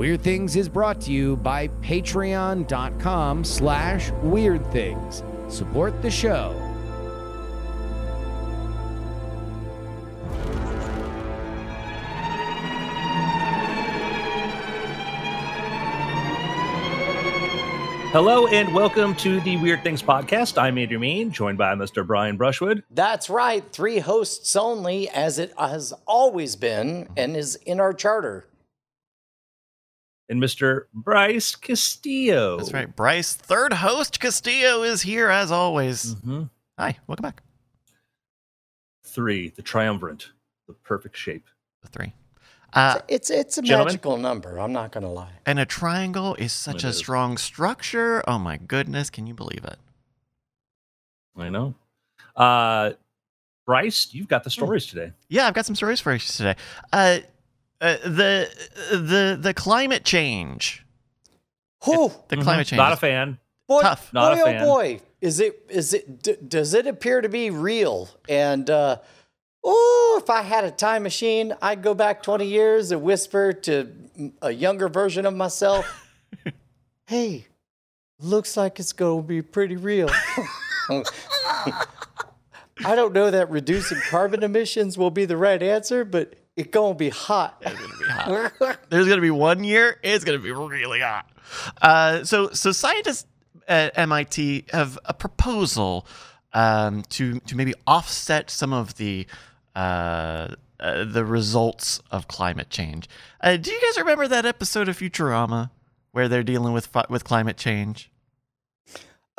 Weird Things is brought to you by patreon.com slash weird things. Support the show. Hello and welcome to the Weird Things podcast. I'm Andrew Mayne, joined by Mr. Brian Brushwood. That's right, three hosts only, as it has always been and is in our charter. And Mr. Bryce Castillo. That's right. Bryce, third host Castillo, is here as always. Mm-hmm. Hi, welcome back. Three, the triumvirate, the perfect shape. The three. Uh, It's it's a Gentlemen? magical number. I'm not going to lie. and a triangle is such It a is. strong structure. Oh my goodness, can you believe it? I know. Uh, Bryce, you've got the stories today. Yeah, I've got some stories for you today. Uh, uh, the the the climate change. Whew, The Mhm. climate change. Not a fan. boy, tough. Not boy, a oh fan. boy, is it is it d- does it appear to be real? And uh, oh, if I had a time machine, I'd go back 20 years and whisper to a younger version of myself, "Hey, looks like it's going to be pretty real." I don't know that reducing carbon emissions will be the right answer, but it's to be hot. It's gonna be hot. There's gonna be one year. It's gonna be really hot. Uh, so so scientists at MIT have a proposal um, to to maybe offset some of the uh, uh, the results of climate change. Uh, do you guys remember that episode of Futurama where they're dealing with with climate change?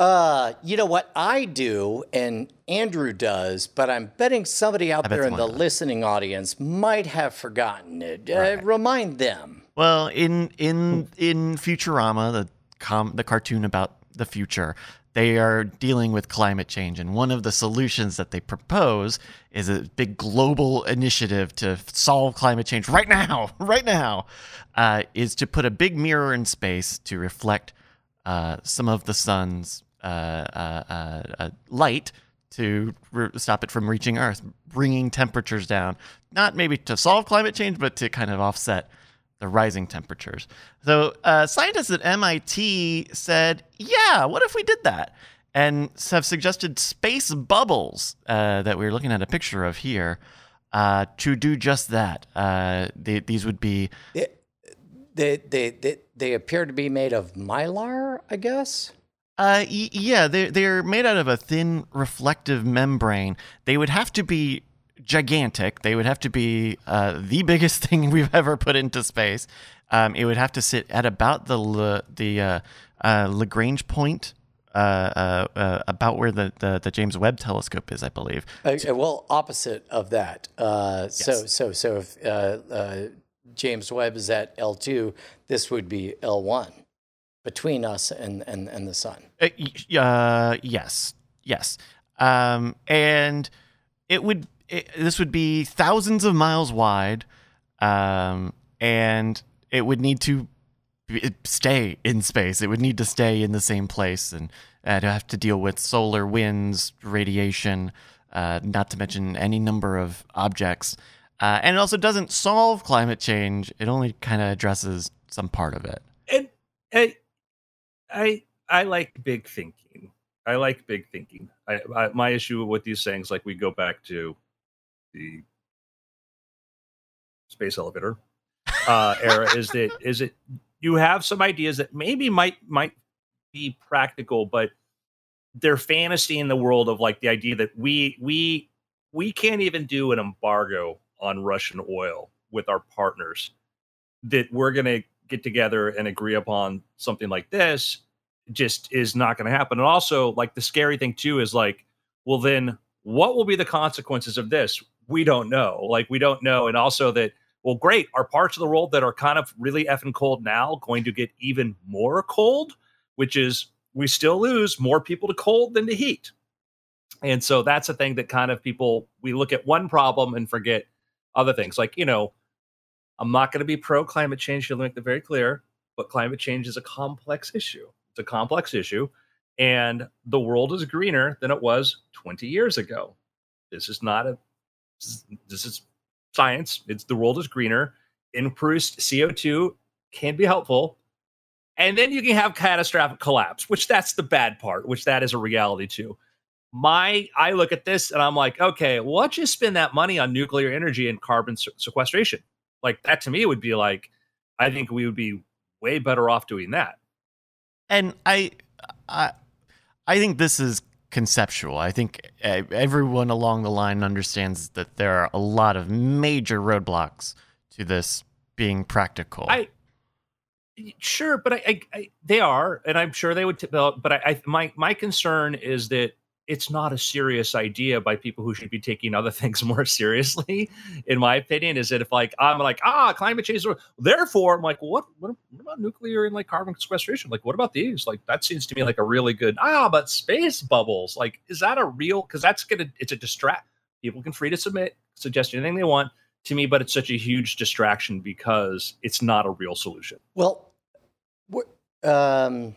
Uh, you know what I do and Andrew does, but I'm betting somebody out bet there in the listening audience might have forgotten it. Uh, remind them. Well, in in in Futurama, the com the cartoon about the future, they are dealing with climate change, and one of the solutions that they propose is a big global initiative to solve climate change right now, right now, uh, is to put a big mirror in space to reflect uh, some of the sun's uh, uh, uh, uh, light to re- stop it from reaching Earth, bringing temperatures down. Not maybe to solve climate change, but to kind of offset the rising temperatures. So, uh, scientists at MIT said, "Yeah, what if we did that?" And have suggested space bubbles uh, that we're looking at a picture of here uh, to do just that. Uh, they, these would be they, they, they, they appear to be made of mylar, I guess. Uh, y- yeah, they're they're made out of a thin reflective membrane. They would have to be gigantic. They would have to be uh, the biggest thing we've ever put into space. Um, it would have to sit at about the La- the uh, uh, Lagrange point, uh, uh, uh, about where the, the the James Webb Telescope is, I believe. Uh, well, opposite of that. Uh, So, so, so if uh, uh, James Webb is at L2, this would be L1 between us and, and, and the sun. Uh, uh, yes, yes. Um, and it would it, this would be thousands of miles wide, um, and it would need to stay in space. It would need to stay in the same place, and uh, to have to deal with solar winds, radiation, uh, not to mention any number of objects. Uh, and it also doesn't solve climate change. It only kind of addresses some part of it. And I, I, I like big thinking. I like big thinking. I, I, my issue with these things, like we go back to the space elevator uh, era, is that is it you have some ideas that maybe might might be practical, but they're fantasy in the world of like the idea that we we we can't even do an embargo on Russian oil with our partners. That we're gonna get together and agree upon something like this just is not going to happen. And also, like the scary thing too is like, well, then what will be the consequences of this? We don't know. Like, we don't know. And also that, well, great, are parts of the world that are kind of really effing cold now going to get even more cold, which is we still lose more people to cold than to heat. And so that's a thing that kind of people, we look at one problem and forget other things. Like, you know, I'm not going to be pro climate change. You'll make that very clear. But climate change is a complex issue. It's a complex issue. And the world is greener than it was 20 years ago. This is not a, this is- science. It's the world is greener. Increased CO2 can be helpful. And then you can have catastrophic collapse, which that's the bad part, which that is a reality too. My, I look at this and I'm like, okay, well, let's just spend that money on nuclear energy and carbon sequestration. Like that to me would be like, I think we would be way better off doing that. And I, I, I think this is conceptual. I think everyone along the line understands that there are a lot of major roadblocks to this being practical. I sure, but I, I, I they are, and I'm sure they would. But I, I, my my concern is that it's not a serious idea by people who should be taking other things more seriously. In my opinion, is that if like I'm like ah climate change, therefore I'm like what what, what about nuclear and like carbon sequestration? Like what about these? Like that seems to me like a really good ah but space bubbles like is that a real? Because that's gonna it's a distract. People can free to submit suggest anything they want to me, but it's such a huge distraction because it's not a real solution. Well, what um,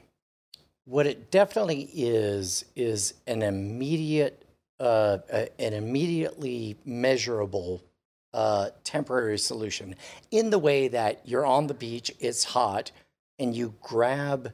what it definitely is is an immediate, uh, an immediately measurable uh, temporary solution in the way that you're on the beach, it's hot, and you grab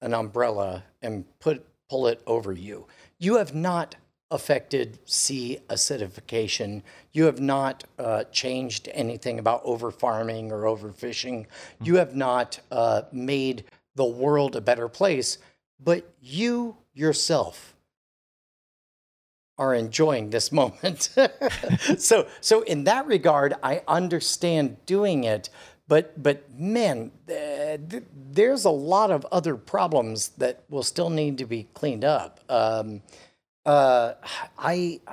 an umbrella and put pull it over you. You have not affected sea acidification. You have not uh, changed anything about over farming or overfishing. Mm-hmm. You have not uh, made the world a better place, but you yourself are enjoying this moment. so, so in that regard, I understand doing it, but but man, th- there's a lot of other problems that will still need to be cleaned up. Um, uh, I, uh,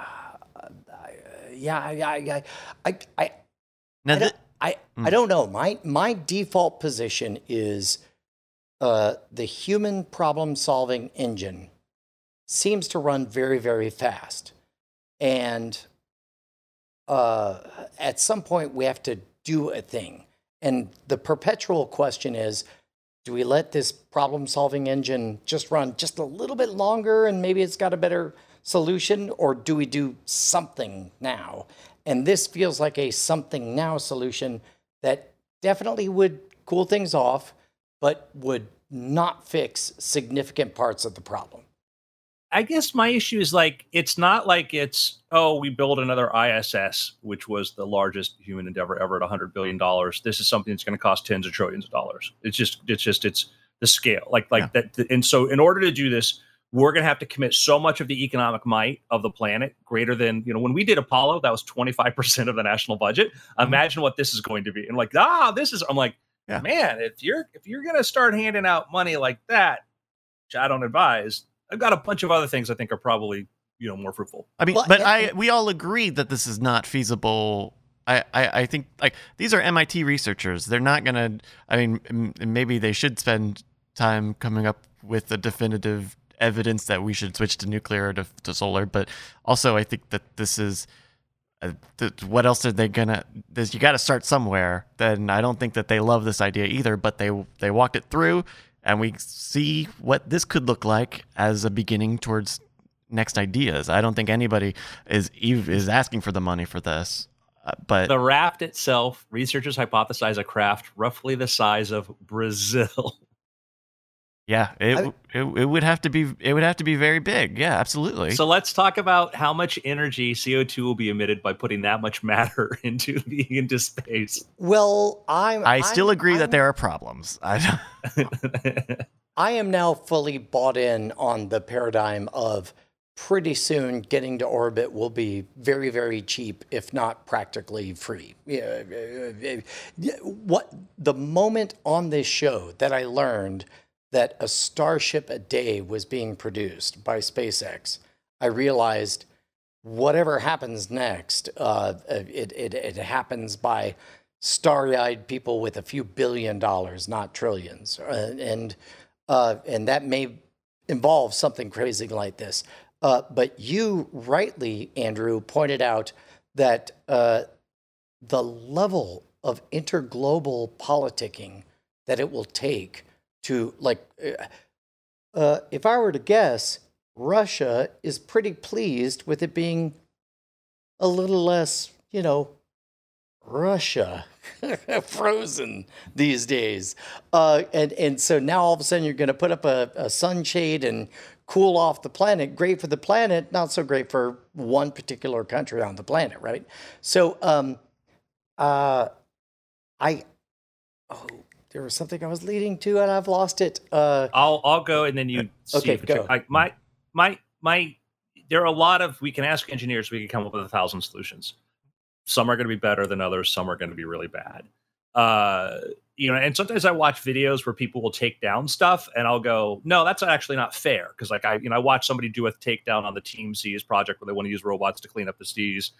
yeah, I, I, I, I, now I, I, mm. I don't know. My my default position is uh, the human problem solving engine seems to run very very fast, and uh, at some point we have to do a thing. And the perpetual question is do we let this problem solving engine just run just a little bit longer and maybe it's got a better solution, or do we do something now? And this feels like a something now solution that definitely would cool things off, but would not fix significant parts of the problem. I guess my issue is like it's not like it's oh we build another ISS which was the largest human endeavor ever at 100 billion dollars. This is something that's going to cost tens of trillions of dollars. It's just it's just it's the scale like like yeah. that and so in order to do this we're going to have to commit so much of the economic might of the planet greater than you know when we did Apollo that was 25% of the national budget. Mm-hmm. Imagine what this is going to be. And like ah this is I'm like yeah. man if you're if you're going to start handing out money like that which I don't advise I've got a bunch of other things I think are probably you know more fruitful. I mean, well, but I we all agree that this is not feasible. I, I, I think like these are MIT researchers. They're not gonna. I mean, m- maybe they should spend time coming up with a definitive evidence that we should switch to nuclear to, to solar. But also, I think that this is. Uh, th- what else are they gonna? This you got to start somewhere. Then I don't think that they love this idea either. But they they walked it through and we see what this could look like as a beginning towards next ideas. I don't think anybody is is asking for the money for this. Uh, but the raft itself, researchers hypothesize a craft roughly the size of Brazil. Yeah, it, I, it, it would have to be it would have to be very big. Yeah, absolutely. So let's talk about how much energy CO two will be emitted by putting that much matter into the into space. Well, I'm I still I'm, agree I'm, that there are problems. I I am now fully bought in on the paradigm of pretty soon getting to orbit will be very very cheap if not practically free. Yeah, uh, uh, uh, what the moment on this show that I learned that a starship a day was being produced by SpaceX, I realized whatever happens next, uh, it, it, it happens by starry eyed people with a few billion dollars, not trillions. Uh, and, uh, and that may involve something crazy like this. Uh, but you rightly, Andrew, pointed out that uh, the level of interglobal politicking that it will take to like uh, uh, if I were to guess, Russia is pretty pleased with it being a little less, you know, Russia frozen these days. Uh, and, and so now all of a sudden you're going to put up a, a sunshade and cool off the planet. Great for the planet, not so great for one particular country on the planet, right? So um, uh, I, oh, there was something I was leading to and I've lost it. Uh, I'll I'll go and then you see Okay, go. I, my my my there are a lot of we can ask engineers we can come up with a thousand solutions some are going to be better than others some are going to be really bad uh you know and sometimes i watch videos where people will take down stuff and i'll go no that's actually not fair because like i you know i watched somebody do a takedown on the team seas project where they want to use robots to clean up the seas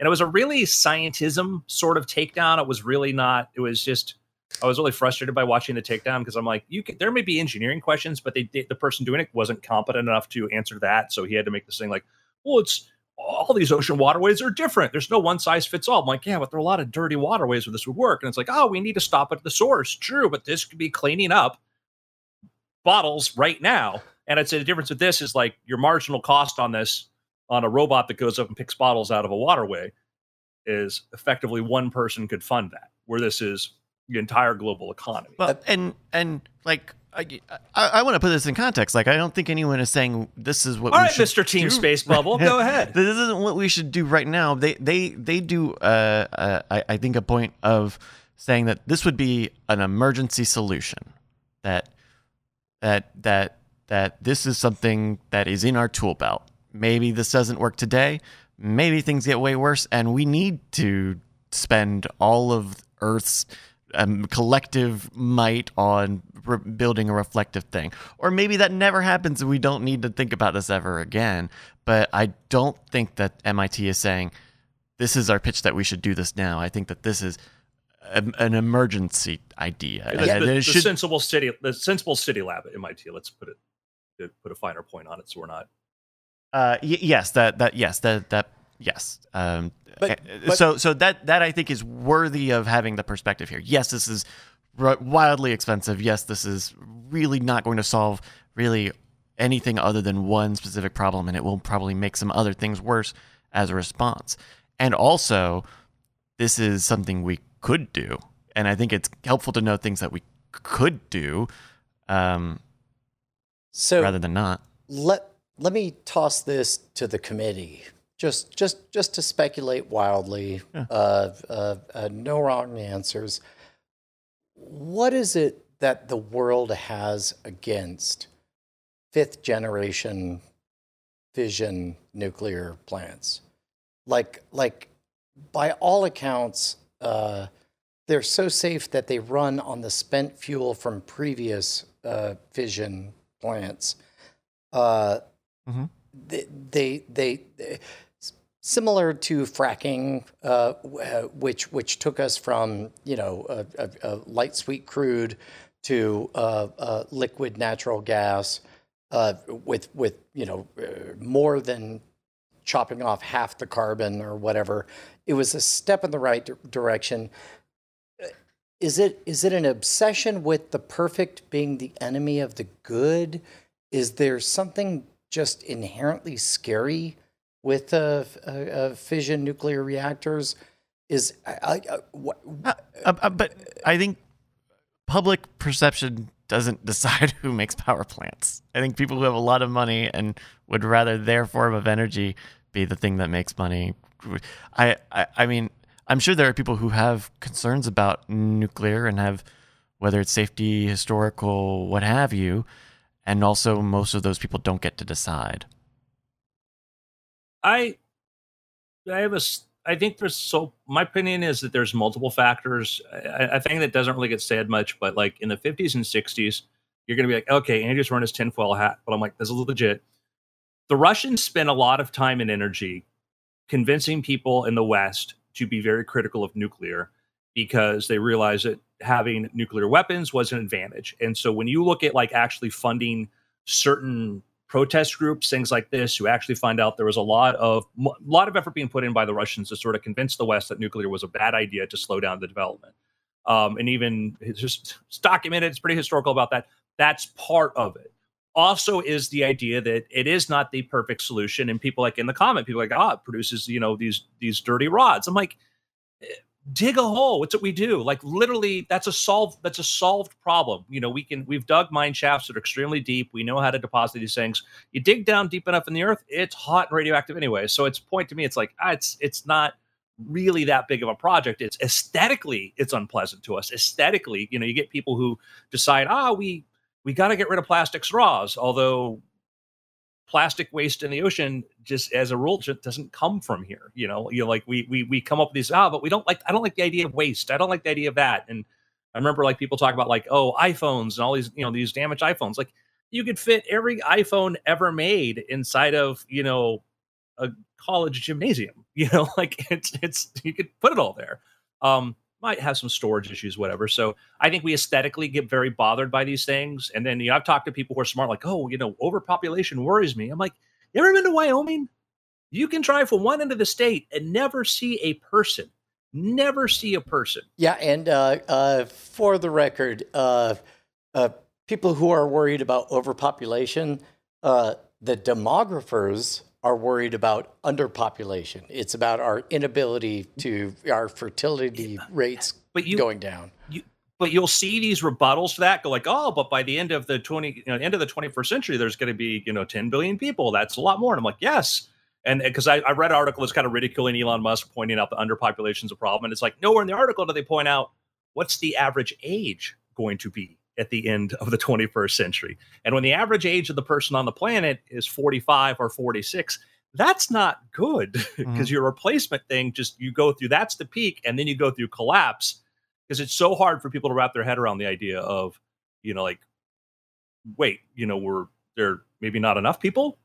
and it was a really scientism sort of takedown it was really not it was just I was really frustrated by watching the takedown because I'm like, you can, there may be engineering questions, but they the person doing it wasn't competent enough to answer that, so he had to make this thing like, well, it's all these ocean waterways are different. There's no one size fits all. I'm like, yeah, but there are a lot of dirty waterways where this would work, and it's like, oh, we need to stop at the source. True, but this could be cleaning up bottles right now. And I'd say the difference with this is like your marginal cost on this on a robot that goes up and picks bottles out of a waterway is effectively one person could fund that. Where this is the entire global economy. Well, and and like I, I, I want to put this in context. Like I don't think anyone is saying this is what. All we right, should Mr. Team do. Space Bubble, go ahead. this isn't what we should do right now. They they they do. Uh, uh, I, I think a point of saying that this would be an emergency solution. That that that that this is something that is in our tool belt. Maybe this doesn't work today. Maybe things get way worse, and we need to spend all of Earth's um, collective might on re- building a reflective thing. Or maybe that never happens and we don't need to think about this ever again. But I don't think that MIT is saying this is our pitch that we should do this now. I think that this is a, an emergency idea. The, And the- the should- Senseable City, the Senseable City lab at MIT. Let's put it to put a finer point on it, so we're not. Uh, y- yes, that that yes, that that yes. Um, But- uh, but- so so that that I think is worthy of having the perspective here. Yes, this is r- wildly expensive. Yes, this is really not going to solve really anything other than one specific problem, and it will probably make some other things worse as a response. And also, this is something we could do, and I think it's helpful to know things that we could do um, so rather than not. let let me toss this to the committee just just just to speculate wildly Yeah. uh, uh, uh, no wrong answers what is it that the world has against fifth generation fission nuclear plants like like by all accounts uh, they're so safe that they run on the spent fuel from previous uh, fission plants uh, Mhm. they, they, they, they- similar to fracking, uh, uh, which which took us from you know a, a, a light sweet crude to uh, uh, liquid natural gas uh, with with you know more than chopping off half the carbon or whatever. It was a step in the right direction. Is it is it an obsession with the perfect being the enemy of the good? Is there something just inherently scary with uh, uh, uh, fission nuclear reactors? Is I, I, uh, what, Uh, but I think public perception doesn't decide who makes power plants. I think people who have a lot of money and would rather their form of energy be the thing that makes money. I, I, I mean, I'm sure there are people who have concerns about nuclear and have, whether it's safety, historical, what have you, and also most of those people don't get to decide. I, I have a. I think there's so. My opinion is that there's multiple factors. I, I think that doesn't really get said much, but like in the 50s and 60s, you're going to be like, okay, Andrew's wearing his tinfoil hat, but I'm like, this is legit. The Russians spent a lot of time and energy convincing people in the West to be very critical of nuclear because they realized that having nuclear weapons was an advantage. And so when you look at like actually funding certain protest groups, things like this, who actually find out there was a lot of a lot of effort being put in by the Russians to sort of convince the West that nuclear was a bad idea to slow down the development. Um, and even it's just it's documented, it's pretty historical about that. That's part of it. Also, is the idea that it is not the perfect solution, and people like in the comment, people like, ah, it produces you know these these dirty rods. I'm like, eh, dig a hole. What's what we do? Like literally, that's a solved that's a solved problem. You know, we can we've dug mine shafts that are extremely deep. We know how to deposit these things. You dig down deep enough in the earth, it's hot and radioactive anyway. So it's point to me, it's like ah, it's it's not really that big of a project. It's aesthetically, it's unpleasant to us. Aesthetically, you know, you get people who decide, ah, we we got to get rid of plastic straws, although plastic waste in the ocean just as a rule just doesn't come from here you know? You like we we we come up with these ah but we don't like i don't like the idea of waste. I don't like the idea of that. And i remember like people talk about like oh iphones and all these you know these damaged iphones. Like you could fit every iphone ever made inside of you know a college gymnasium you know? Like it's it's you could put it all there. Um might have some storage issues, whatever. So I think we aesthetically get very bothered by these things. And then you know, I've talked to people who are smart, like, oh, you know, overpopulation worries me. I'm like, you ever been to Wyoming? You can drive from one end of the state and never see a person. Never see a person. Yeah, and uh, uh, for the record, uh, uh people who are worried about overpopulation, uh, the demographers are worried about underpopulation. It's about our inability to our fertility rates but you, going down. You, but you'll see these rebuttals to that go like, oh, but by the end of the twenty, you know, end of the twenty first century, there's going to be you know ten billion people. That's a lot more. And I'm like, yes. And because I, I, read an article that's kind of ridiculing Elon Musk, pointing out the underpopulation is a problem, and it's like nowhere in the article do they point out what's the average age going to be at the end of the 21st century. And when the average age of the person on the planet is 45 or 46, that's not good because mm-hmm. your replacement thing just you go through that's the peak and then you go through collapse because it's so hard for people to wrap their head around the idea of you know like wait you know we're there maybe not enough people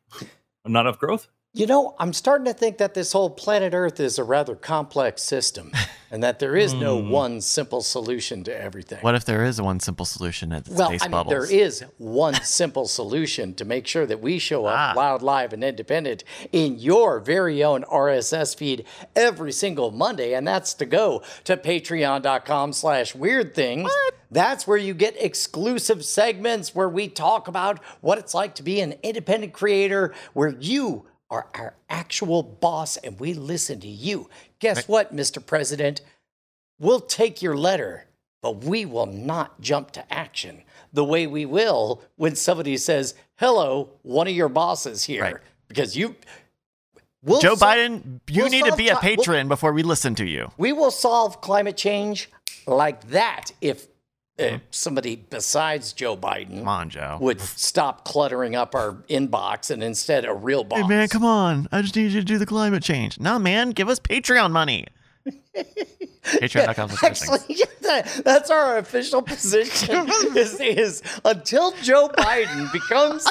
not enough growth you know, I'm starting to think that this whole planet Earth is a rather complex system and that there is no hmm. one simple solution to everything. What if there is one simple solution at well, space I mean, bubbles? there is one simple solution to make sure that we show up ah. loud, live, and independent in your very own RSS feed every single Monday, and that's to go to patreon.com slash weird things. What? That's where you get exclusive segments where we talk about what it's like to be an independent creator, where you are our actual boss and we listen to you. Guess right. what, Mr. President? We'll take your letter, but we will not jump to action the way we will when somebody says, Hello, one of your bosses here. Right. Because you. We'll Joe Biden, you we'll need to be a patron we'll, before we listen to you. We will solve climate change like that if uh, somebody besides Joe Biden come on, Joe. would stop cluttering up our inbox and instead a real boss. Hey, man, come on. I just need you to do the climate change. No, man, give us Patreon money. Patreon.com. Actually, that, that's our official position is, is until Joe Biden becomes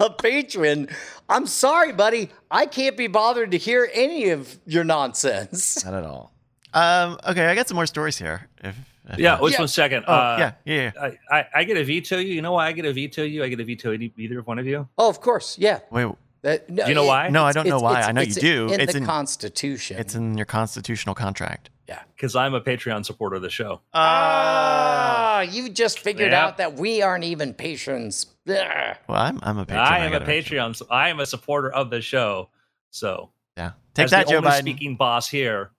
a patron, I'm sorry, buddy. I can't be bothered to hear any of your nonsense. Not at all. Um, okay, I got some more stories here. If yeah, wait yeah. one second. Oh, uh, yeah, yeah. yeah. I, I, I, get a veto you. You know why I get a veto you? I get a veto any, either of one of you. Oh, of course. Yeah. Wait. That, no, do you know why? No, I don't know why. I know you do. In it's the in Constitution. It's in your constitutional contract. Yeah, because I'm a Patreon supporter of the show. Ah, uh, you just figured yeah. out that we aren't even patrons. Well, I'm, I'm a Patreon. I am a Patreon. So I am a supporter of the show. So yeah, take that, Joe Biden. Speaking boss here.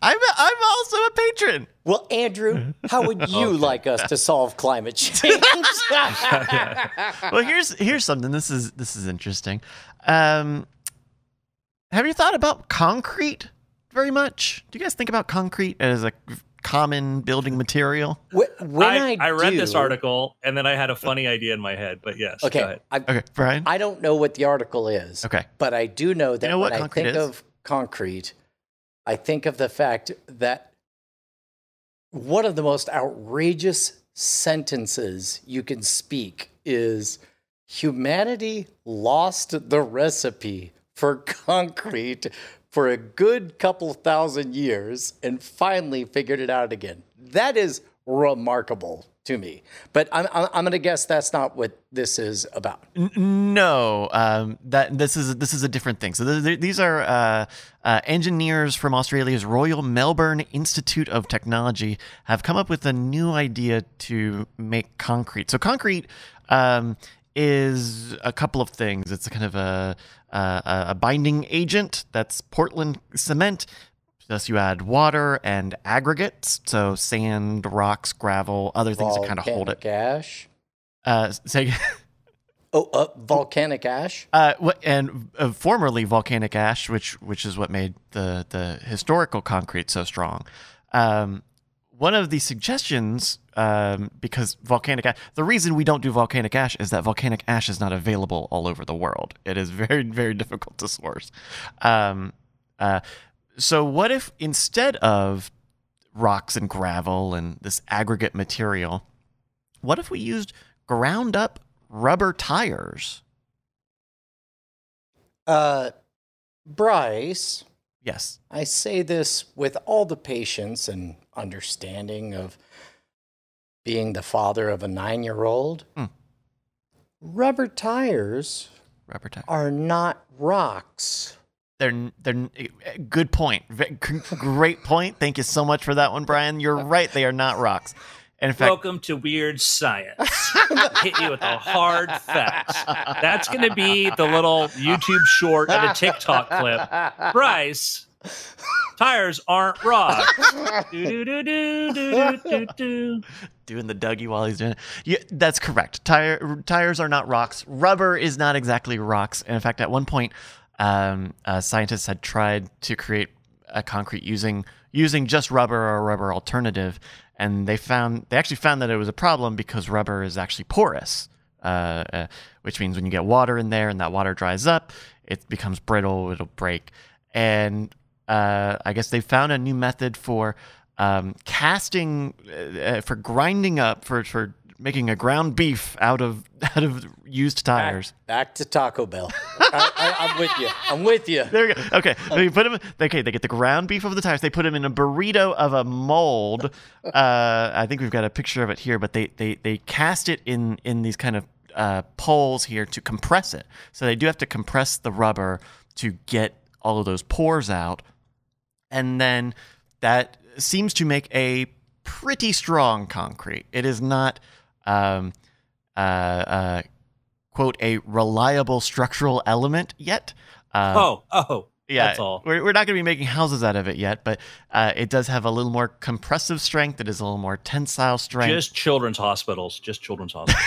I'm a, I'm also a patron. Well, Andrew, how would you okay. like us to solve climate change? well, here's here's something. This is this is interesting. Um, have you thought about concrete very much? Do you guys think about concrete as a common building material? When I, I, I read do, this article and then I had a funny idea in my head, but yes. Okay. I, okay, Brian. I don't know what the article is. Okay. But I do know that you know when I think is? of concrete, I think of the fact that one of the most outrageous sentences you can speak is humanity lost the recipe for concrete for a good couple thousand years and finally figured it out again. That is remarkable to me. But I'm, I'm, going to guess that's not what this is about. No, um, that this is this is a different thing. So th- these are uh, uh, engineers from Australia's Royal Melbourne Institute of Technology have come up with a new idea to make concrete. So concrete. Um, is a couple of things. It's a kind of a, a, a binding agent that's Portland cement Thus, you add water and aggregates, so sand, rocks, gravel, other things that kind of hold it. Volcanic ash. Uh, say, Oh, uh, volcanic ash. uh, what, and uh, formerly volcanic ash, which which is what made the the historical concrete so strong. Um, one of the suggestions, um, because volcanic ash, the reason we don't do volcanic ash is that volcanic ash is not available all over the world. It is very, very difficult to source. Um, uh, so, what if instead of rocks and gravel and this aggregate material, what if we used ground up rubber tires? Uh, Bryce, Yes. I say this with all the patience and understanding of being the father of a nine year old. Hmm. Rubber tires Rubber tires. are not rocks. They're they're eh, eh, good point. Great point. Thank you so much for that one, Brian. You're right. They are not rocks. And in fact, Welcome to Weird Science. Hit you with the hard facts. That's going to be the little YouTube short and a TikTok clip. Bryce, tires aren't rocks. Do, do, do, do, do, do, do. doing the Dougie while he's doing it. Yeah, that's correct. Tire tires are not rocks. Rubber is not exactly rocks. And in fact, at one point, um, uh, scientists had tried to create a concrete using using just rubber or a rubber alternative, and they found they actually found that it was a problem because rubber is actually porous, uh, uh, which means when you get water in there and that water dries up, it becomes brittle. It'll break. And uh, I guess they found a new method for um, casting, uh, for grinding up, for for making a ground beef out of out of used tires. Back to Taco Bell. I, I'm with you. I'm with you. There we go. Okay, they put them. Okay, they get the ground beef of the tires. They put them in a burrito of a mold. Uh, I think we've got a picture of it here, but they they they cast it in in these kind of uh, poles here to compress it. So they do have to compress the rubber to get all of those pores out, and then that seems to make a pretty strong concrete. It is not. Um, uh, uh, quote a reliable structural element yet. Uh, Oh, oh. yeah, that's all. We're, we're not going to be making houses out of it yet, but uh, it does have a little more compressive strength. It is a little more tensile strength. Just children's hospitals. Just children's hospitals.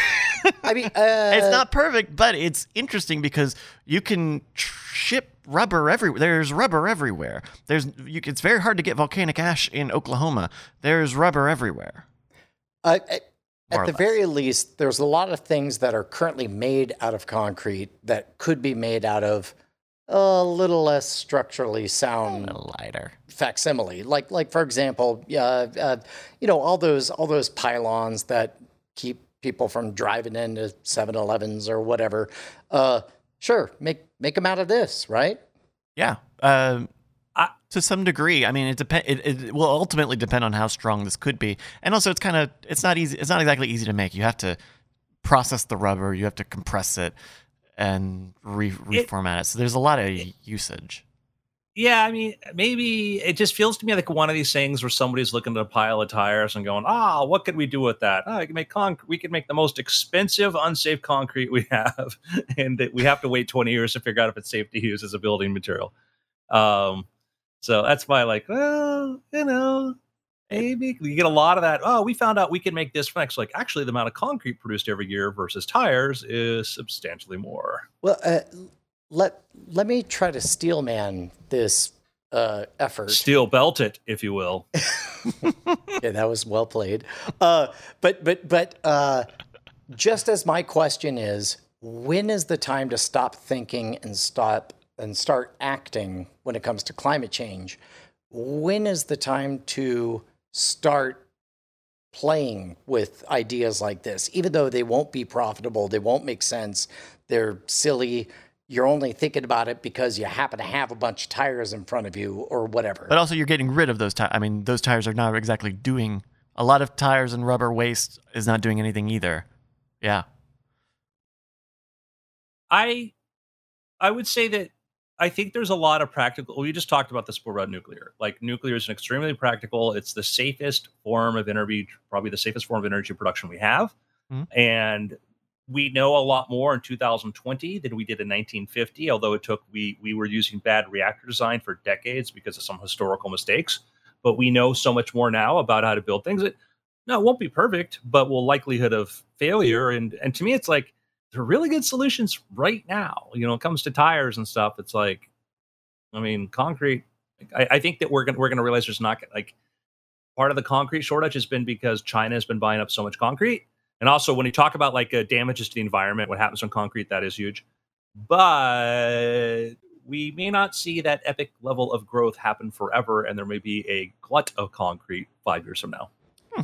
I mean, uh, it's not perfect, but it's interesting because you can ship rubber everywhere. There's rubber everywhere. There's you, it's very hard to get volcanic ash in Oklahoma. There's rubber everywhere. uh, at- the less. very least, there's a lot of things that are currently made out of concrete that could be made out of a little less structurally A sound little lighter. facsimile. Like, like for example, uh, uh, you know, all those all those pylons that keep people from driving into 7-Elevens or whatever. Uh, sure, make make them out of this, right? Yeah. Um, I- to some degree, I mean, it depend. It, it will ultimately depend on how strong this could be, and also it's kind of it's not easy. It's not exactly easy to make. You have to process the rubber. You have to compress it and re- reformat it. So there's a lot of usage. yeah, I mean, maybe it just feels to me like one of these things where somebody's looking at a pile of tires and going, "Ah, what could we do with that? Oh, I can make concrete. We can make the most expensive, unsafe concrete we have, and that we have to wait twenty years to figure out if it's safe to use as a building material." Um, so that's why, like, well, you know, maybe we get a lot of that. Oh, we found out we can make this next. Like, actually, the amount of concrete produced every year versus tires is substantially more. Well, uh, let let me try to steelman this uh, effort. Steel belt it, if you will. yeah, that was well played. Uh, but but but uh, just as my question is, when is the time to stop thinking and stop and start acting when it comes to climate change? When is the time to start playing with ideas like this, even though they won't be profitable, they won't make sense, they're silly. You're only thinking about it because you happen to have a bunch of tires in front of you or whatever. But also, you're getting rid of those tires. I mean, those tires are not exactly doing a lot of tires and rubber waste is not doing anything either. Yeah. I I would say that I think there's a lot of practical. We just talked about this before about nuclear. Like nuclear is an extremely practical. It's the safest form of energy, probably the safest form of energy production we have. Mhm. And we know a lot more in 2020 than we did in 1950 although it took we we were using bad reactor design for decades because of some historical mistakes but we know so much more now about how to build things that no it won't be perfect but will likelihood of failure and and to me it's like they're really good solutions right now you know it comes to tires and stuff it's like i mean concrete i, I think that we're gonna we're gonna realize there's not like part of the concrete shortage has been because china has been buying up so much concrete and also, when you talk about like uh, damages to the environment, what happens on concrete, that is huge. But we may not see that epic level of growth happen forever, and there may be a glut of concrete five years from now. Hmm.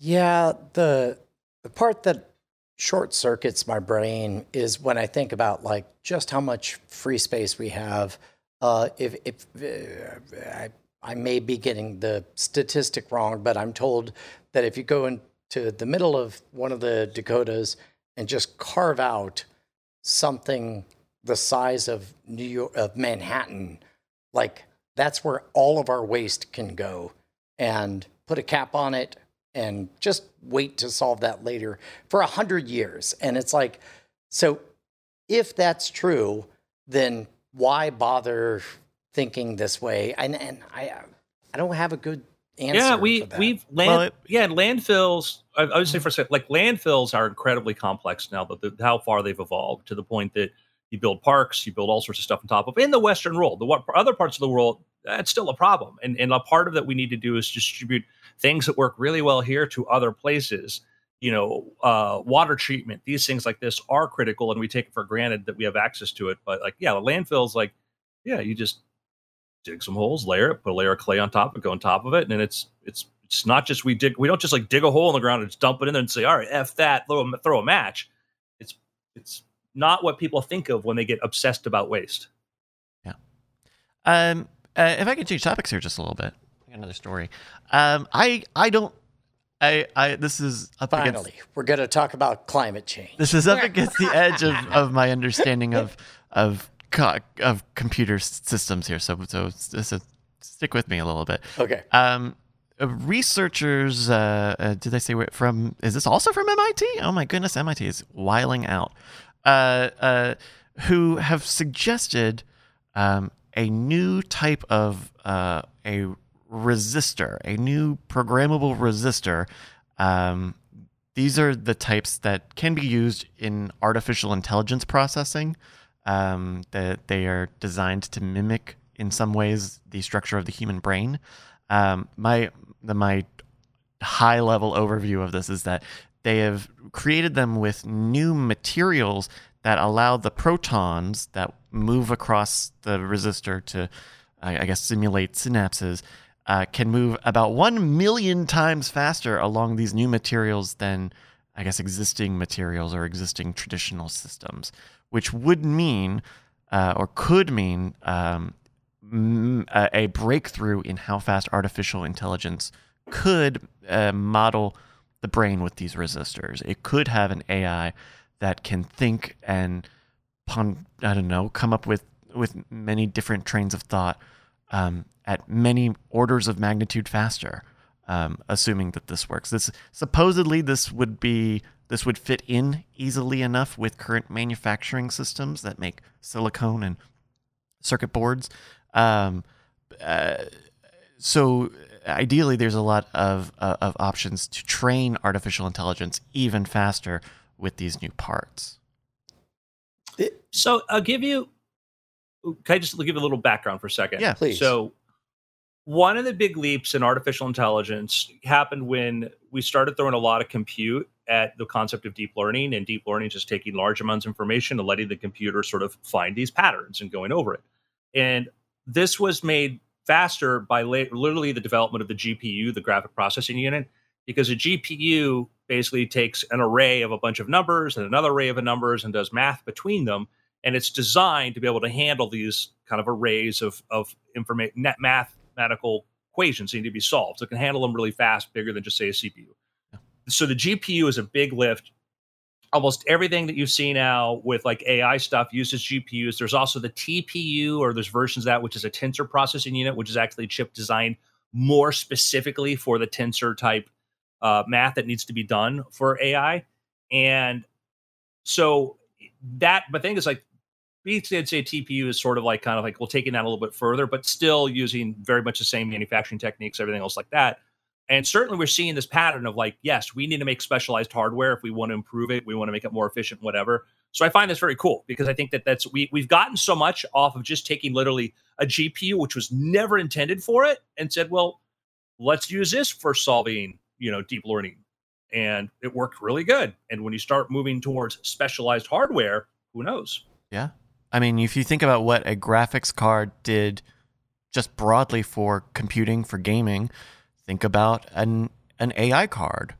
Yeah, the the part that short circuits my brain is when I think about like just how much free space we have. Uh, if if uh, I, I may be getting the statistic wrong, but I'm told that if you go into the middle of one of the Dakotas and just carve out something the size of New York of Manhattan, like that's where all of our waste can go and put a cap on it and just wait to solve that later for a hundred years. And it's like, so if that's true, then why bother thinking this way? And and I I don't have a good answer. Yeah, we we've land, well, it, yeah landfills. I, I would say for a second, like landfills are incredibly complex now. That the, how far they've evolved to the point that you build parks, you build all sorts of stuff on top of. In the Western world, the what, other parts of the world, that's still a problem. And and a part of that we need to do is distribute things that work really well here to other places. You know, uh, water treatment, these things like this are critical, and we take it for granted that we have access to it. But like, yeah, the landfills, like, yeah, you just dig some holes, layer it, put a layer of clay on top, and go on top of it, and it's it's it's not just we dig we don't just like dig a hole in the ground and just dump it in there and say all right f that throw a, throw a match. It's it's not what people think of when they get obsessed about waste. Yeah. Um. Uh, if I could change topics here just a little bit, another story. Um. I I don't. I, I this is up finally against, we're going to talk about climate change. This is up against the edge of, of my understanding of of of computer systems here, so so, so stick with me a little bit. Okay. Um, researchers, uh, uh, did they say from? Is this also from MIT? Oh my goodness, MIT is wiling out. Uh, uh, who have suggested um, a new type of uh, a resistor, a new programmable resistor. Um, these are the types that can be used in artificial intelligence processing um, that they are designed to mimic in some ways the structure of the human brain. Um, my the, my high level overview of this is that they have created them with new materials that allow the protons that move across the resistor to, I guess, simulate synapses. Uh, can move about 1 million times faster along these new materials than, I guess, existing materials or existing traditional systems which would mean uh, or could mean um, a, breakthrough in how fast artificial intelligence could uh, model the brain with these resistors. It could have an AI that can think and pun, I don't know, come up with with many different trains of thought um, at many orders of magnitude faster. Um, assuming that this works, this supposedly this would be this would fit in easily enough with current manufacturing systems that make silicone and circuit boards. Um, uh, so ideally, there's a lot of uh, of options to train artificial intelligence even faster with these new parts. So I'll give you. Can I just give a little background for a second? Yeah, please. So one of the big leaps in artificial intelligence happened when we started throwing a lot of compute at the concept of deep learning and deep learning just taking large amounts of information and letting the computer sort of find these patterns and going over it. And this was made faster by literally the development of the gpu the graphic processing unit because a gpu basically takes an array of a bunch of numbers and another array of numbers and does math between them. And it's designed to be able to handle these kind of arrays of of information mathematical equations that need to be solved so it can handle them really fast bigger than just say a cpu so the GPU is a big lift. Almost everything that you see now with like AI stuff uses GPUs. There's also the TPU, or there's versions of that, which is a tensor processing unit, which is actually a chip designed more specifically for the tensor type uh, math that needs to be done for AI. And So that, but thing is like, we did say TPU is sort of like kind of like we'll it down a little bit further, but still using very much the same manufacturing techniques, everything else like that. And certainly we're seeing this pattern of like, yes, we need to make specialized hardware if we want to improve it, we want to make it more efficient, whatever. So I find this very cool because I think that that's we we've gotten so much off of just taking literally a GPU which was never intended for it and said, well, let's use this for solving, you know, deep learning. And it worked really good. And when you start moving towards specialized hardware, who knows? Yeah. I mean, if you think about what a graphics card did just broadly for computing, for gaming, think about an an AI card.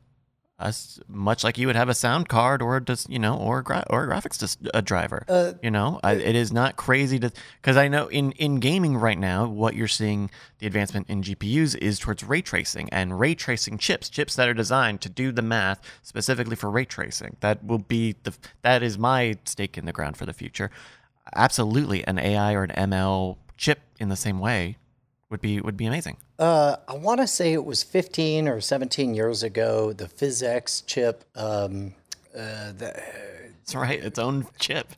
As much like you would have a sound card or just you know or gra- or a graphics dis- a driver. Uh, you know, I, it is not crazy to because I know in in gaming right now, what you're seeing the advancement in GPUs is towards ray tracing and ray tracing chips, chips that are designed to do the math specifically for ray tracing. That will be the that is my stake in the ground for the future. Absolutely, an AI or an ML chip in the same way would be would be amazing. Uh, I want to say it was 15 or 17 years ago. The PhysX chip, um, uh, the, It's right, its own chip.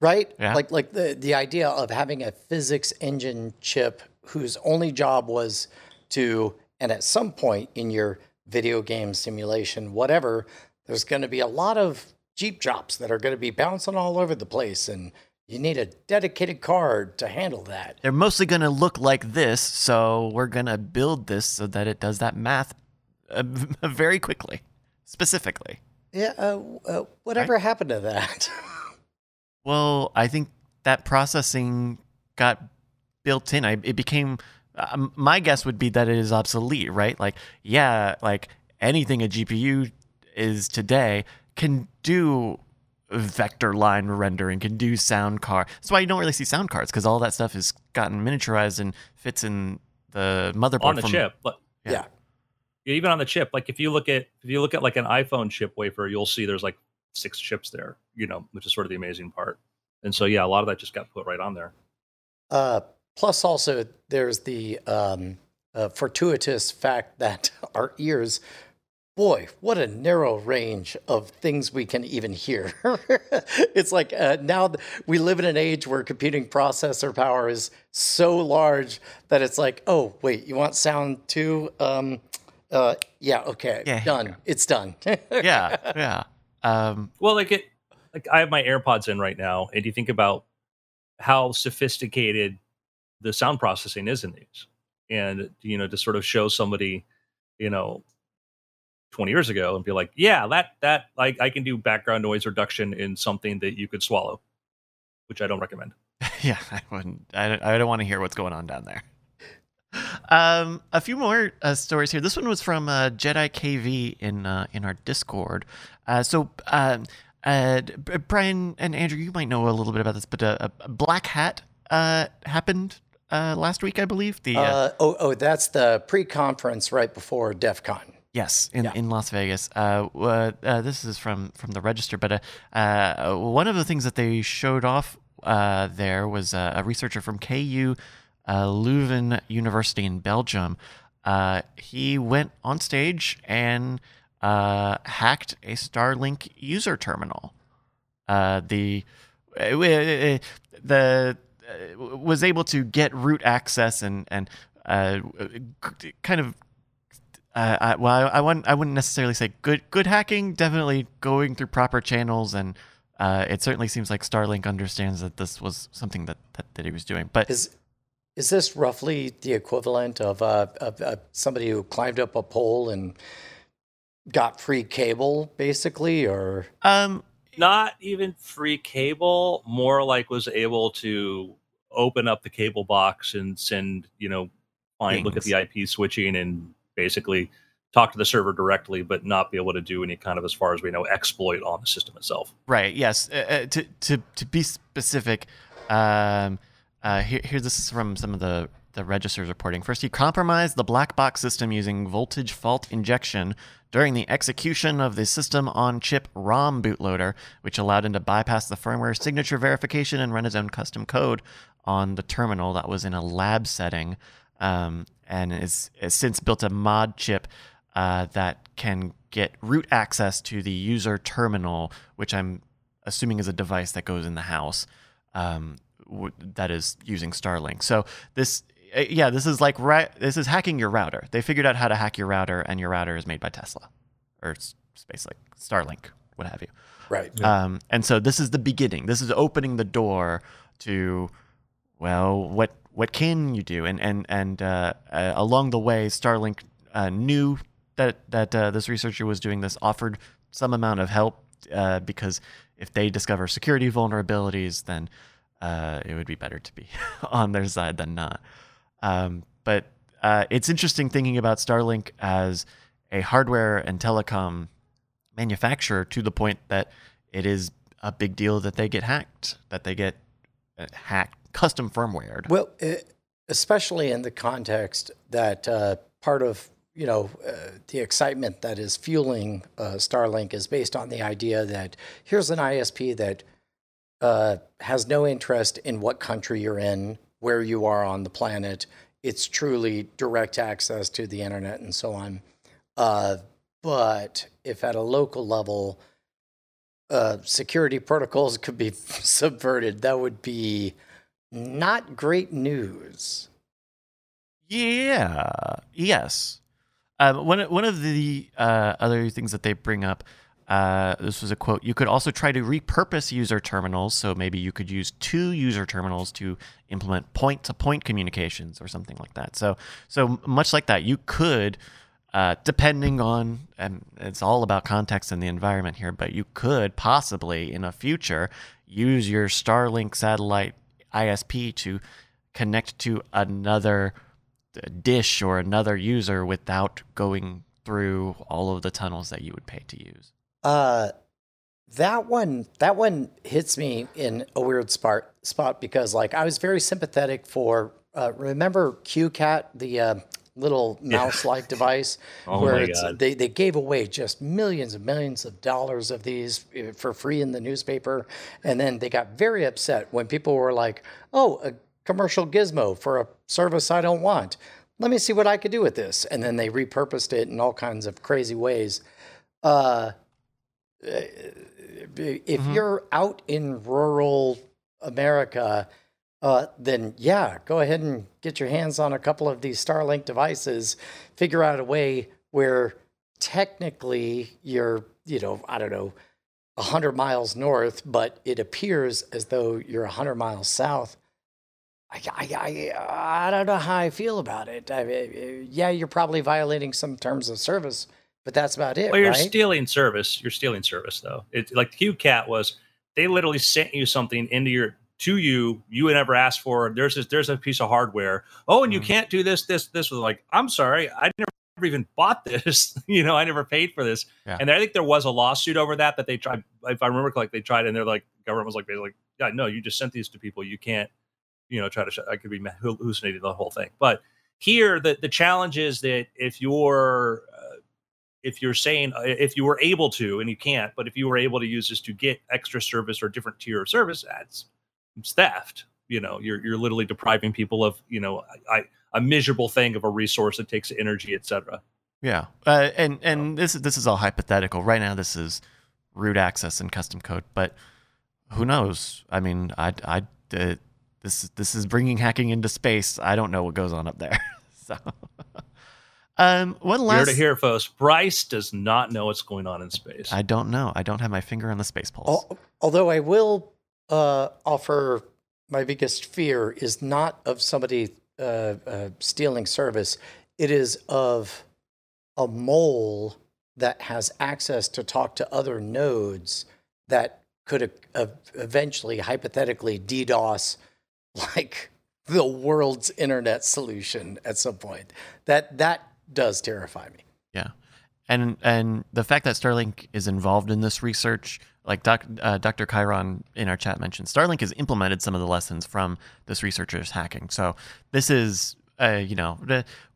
right? Yeah. Like like the the idea of having a physics engine chip whose only job was to, and at some point in your video game simulation, whatever, there's going to be a lot of Jeep drops that are going to be bouncing all over the place, and you need a dedicated card to handle that. They're mostly going to look like this, so we're going to build this so that it does that math uh, very quickly, specifically. Yeah, uh, uh, whatever happened to that? Well, I think that processing got built in. I, it became um, my guess would be that it is obsolete, right? Like, yeah, like anything a GPU is today can do vector line rendering, can do sound card. That's why you don't really see sound cards because all that stuff has gotten miniaturized and fits in the motherboard On the from- chip. But yeah. even on the chip, like if you look at if you look at like an iPhone chip wafer, you'll see there's like six chips there, you know, which is sort of the amazing part. And so yeah, a lot of that just got put right on there. Uh, plus, also, there's the um, uh, fortuitous fact that our ears, boy, what a narrow range of things we can even hear. it's like uh, now th- we live in an age where computing processor power is so large that it's like, oh, wait, you want sound too? Um, uh, yeah, okay, Yeah, done. It's done. yeah, yeah. Um, Well, like it, like I have my AirPods in right now, and you think about how sophisticated the sound processing is in these, and you know, to sort of show somebody, you know, twenty years ago and be like, yeah, that that like I can do background noise reduction in something that you could swallow, which I don't recommend. Yeah, I wouldn't. I don't, I don't want to hear what's going on down there. Um, a few more uh, stories here. This one was from uh, Jedi KV in uh, in our Discord. Uh, so, um, uh, Brian and Andrew, you might know a little bit about this, but uh, a Black Hat uh, happened uh, last week, I believe. The uh, Uh, oh, oh, that's the pre-conference right before DEF CON. Yes, in, Yeah. in Las Vegas. Uh, uh, this is from from the Register, but uh, uh, one of the things that they showed off uh, there was a researcher from KU uh, Leuven University in Belgium. Uh, he went on stage and uh, hacked a Starlink user terminal. Uh, the the uh, was able to get root access and and uh, kind of uh, I, well, I, I wouldn't. I wouldn't necessarily say good. Good hacking, definitely going through proper channels, and uh, it certainly seems like Starlink understands that this was something that that, that he was doing. But Is is this roughly the equivalent of, uh, of, of somebody who climbed up a pole and got free cable, basically, or um, Not even free cable, more like was able to open up the cable box and send, you know, find look at the IP switching and basically talk to the server directly, but not be able to do any kind of, as far as we know, exploit on the system itself. right, yes. Uh, uh, to to to be specific, um, uh, here here this is from some of the the registers reporting. First, he compromised the black box system using voltage fault injection during the execution of the system on chip ROM bootloader, which allowed him to bypass the firmware signature verification and run his own custom code on the terminal that was in a lab setting. Um, and is, has since built a mod chip uh, that can get root access to the user terminal, which I'm assuming is a device that goes in the house um, w- that is using Starlink. So this, uh, yeah, this is like right. This is hacking your router. They figured out how to hack your router, and your router is made by Tesla or s- SpaceLink, Starlink, what have you. Right. Um, and so this is the beginning. This is opening the door to, well, what what can you do? And and and uh, uh, along the way, Starlink uh, knew that that uh, this researcher was doing this, offered some amount of help uh, because if they discover security vulnerabilities, then uh, it would be better to be on their side than not. Um, but it's interesting thinking about Starlink as a hardware and telecom manufacturer to the point that it is a big deal that they get hacked, that they get hacked, custom firmware. Well, especially in the context that uh, part of you know uh, the excitement that is fueling uh, Starlink is based on the idea that here's an ISP that uh, has no interest in what country you're in, where you are on the planet. It's truly direct access to the internet and so on. Uh, but if at a local level, uh, security protocols could be subverted, that would be not great news. Yeah. Yes. Um, one one of the uh, other things that they bring up, uh, this was a quote. You could also try to repurpose user terminals, so maybe you could use two user terminals to implement point to point communications or something like that. So so much like that, you could. Uh, depending on, and it's all about context and the environment here, but you could possibly in a future use your Starlink satellite ISP to connect to another dish or another user without going through all of the tunnels that you would pay to use. Uh, that one, that one hits me in a weird spot spot because like I was very sympathetic for. Uh, remember CueCat, the uh, little mouse-like device, Oh where it's, they they gave away just millions and millions of dollars of these uh, for free in the newspaper, and then they got very upset when people were like, "Oh, a commercial gizmo for a service I don't want. Let me see what I could do with this," and then they repurposed it in all kinds of crazy ways. Uh, if Mhm. you're out in rural America, uh, then yeah, go ahead and get your hands on a couple of these Starlink devices. Figure out a way where technically you're, you know, I don't know, 100 miles north, but it appears as though you're 100 miles south. I, I, I, I don't know how I feel about it. I, mean, yeah, you're probably violating some terms of service, but that's about it, Well, you're right? stealing service. You're stealing service, though. It's like the CueCat was. They literally sent you something into your to you. You had never asked for. There's this. There's a piece of hardware. Oh, and you Mhm. can't do this. This. This was like. I'm sorry. I never even bought this. you know, I never paid for this. Yeah. And I think there was a lawsuit over that that they tried. If I remember, like they tried, and they're like, government was like, basically, like, yeah, no, you just sent these to people. You can't. You know, try to. I could be hallucinating the whole thing, but here the the challenge is that if you're uh, if you're saying uh, if you were able to and you can't but if you were able to use this to get extra service or different tier of service that's it's theft you know you're you're literally depriving people of you know I, a miserable thing of a resource that takes energy etc Yeah, uh, and and this is this is all hypothetical. Right now, this is root access and custom code, but who knows? I mean, I I uh, this this is bringing hacking into space. I don't know what goes on up there. so, um, one here last. to hear folks bryce does not know what's going on in space I don't know. I don't have my finger on the space pulse. Al- Although I will uh, offer my biggest fear is not of somebody uh, uh, stealing service, it is of a mole that has access to talk to other nodes that could eventually, hypothetically, DDoS like the world's internet solution at some point. That that does terrify me. Yeah, and and the fact that Starlink is involved in this research, like doc, uh, Dr. Chiron in our chat mentioned, Starlink has implemented some of the lessons from this researcher's hacking. So this is, uh, you know,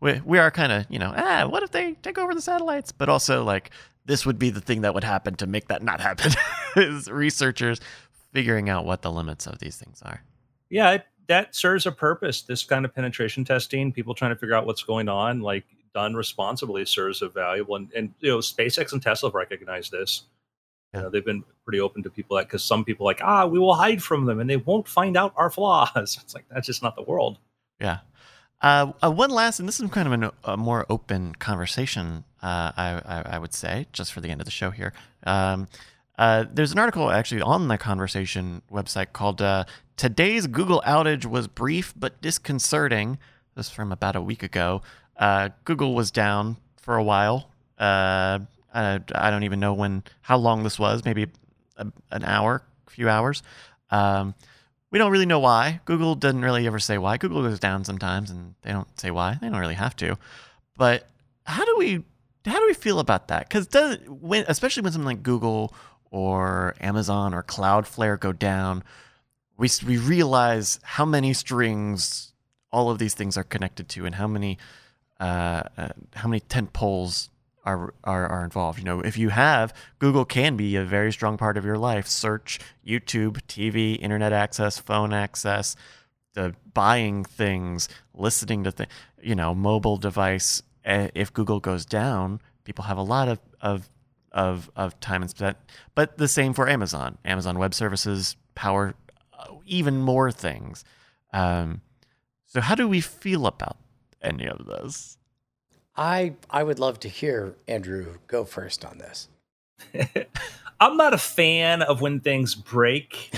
we we are kind of, you know, ah, what if they take over the satellites? But also like this would be the thing that would happen to make that not happen. is researchers figuring out what the limits of these things are. yeah it, that serves a purpose this kind of penetration testing people trying to figure out what's going on like done responsibly serves a valuable and, and you know spacex and tesla have recognized this You know, they've been pretty open to people that because some people like ah we will hide from them and they won't find out our flaws. It's like that's just not the world. Yeah. Uh, uh, one last, and this is kind of an, a more open conversation, uh, I, I, I, would say, just for the end of the show here. Um, uh, there's an article actually on the conversation website called uh, Today's Google Outage Was Brief but Disconcerting. This is from about a week ago. Uh, Google was down for a while. I, I, don't even know when, how long this was, maybe a, an hour, a few hours. Um, we don't really know why. Google doesn't really ever say why. Google goes down sometimes, and they don't say why. They don't really have to. But how do we how do we feel about that? Because when especially when something like Google or Amazon or Cloudflare go down, we we realize how many strings all of these things are connected to, and how many uh, uh, how many tent poles are, are are involved. You know, if you have Google can be a very strong part of your life. Search, YouTube, TV, internet access, phone access, the buying things, listening to things. You know, mobile device. If Google goes down, people have a lot of of of of time and spent. But the same for Amazon. Amazon Web Services power uh, even more things. Um, so how do we feel about any of this? I I would love to hear Andrew go first on this. I'm not a fan of when things break.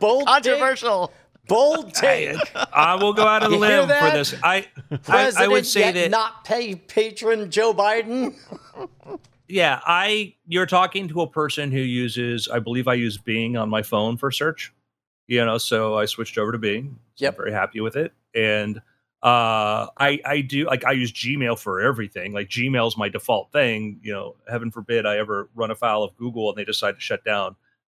Bold controversial. Take. Bold take. I, I, will go out on a limb for this. I, I, I would say that not pay patron Joe Biden. yeah, I you're talking to a person who uses I believe I use Bing on my phone for search. You know, so I switched over to Bing. So yep. I'm very happy with it. And uh i i do like i use gmail for everything like gmail's my default thing you know heaven forbid i ever run afoul of google and they decide to shut down.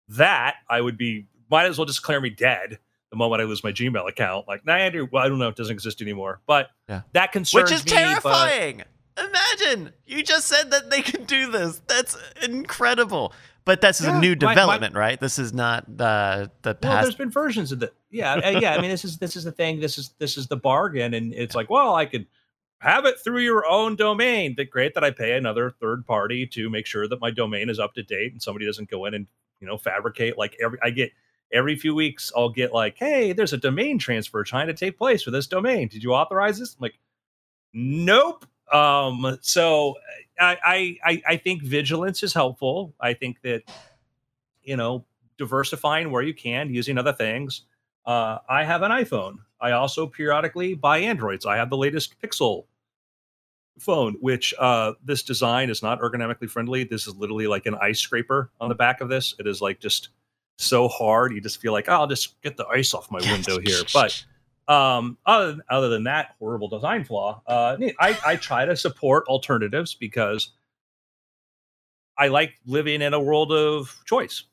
That i would be might as well just declare me dead the moment i lose my gmail account like nah andrew well i don't know it doesn't exist anymore but yeah. that concerns which is me, terrifying! But... imagine you just said that they can do this that's incredible but this is yeah, a new development, my, my, right? This is not the the past. Well, there's been versions of it. Yeah, uh, yeah. I mean, this is this is the thing. This is this is the bargain, and it's like, well, I could have it through your own domain. That great that I pay another third party to make sure that my domain is up to date and somebody doesn't go in and you know fabricate. Like every I get every few weeks, I'll get like, hey, there's a domain transfer trying to take place for this domain. Did you authorize this? I'm like, nope. Um, so I, I I think vigilance is helpful. I think that you know diversifying where you can, using other things. Uh, I have an iPhone. I also periodically buy Androids. I have the latest Pixel phone, which uh, this design is not ergonomically friendly. This is literally like an ice scraper on the back of this. It is like just so hard. You just feel like, oh, I'll just get the ice off my window here. But um, other, other than that horrible design flaw, uh, I, I try to support alternatives because I like living in a world of choice.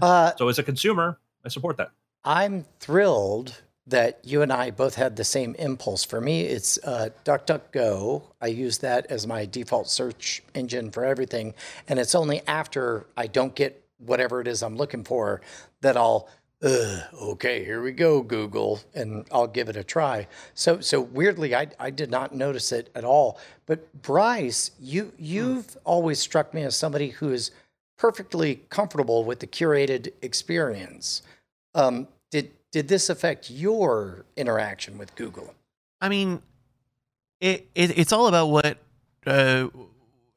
Uh, so as a consumer, I support that. I'm thrilled that you and I both had the same impulse. For me, it's uh, DuckDuckGo. I use that as my default search engine for everything. And it's only after I don't get whatever it is I'm looking for that I'll okay, here we go, Google, and I'll give it a try. So, so weirdly, I, I did not notice it at all. But Bryce, you you've hmm. always struck me as somebody who is perfectly comfortable with the curated experience. Um, did did this affect your interaction with Google? I mean, it, it it's all about what. Uh,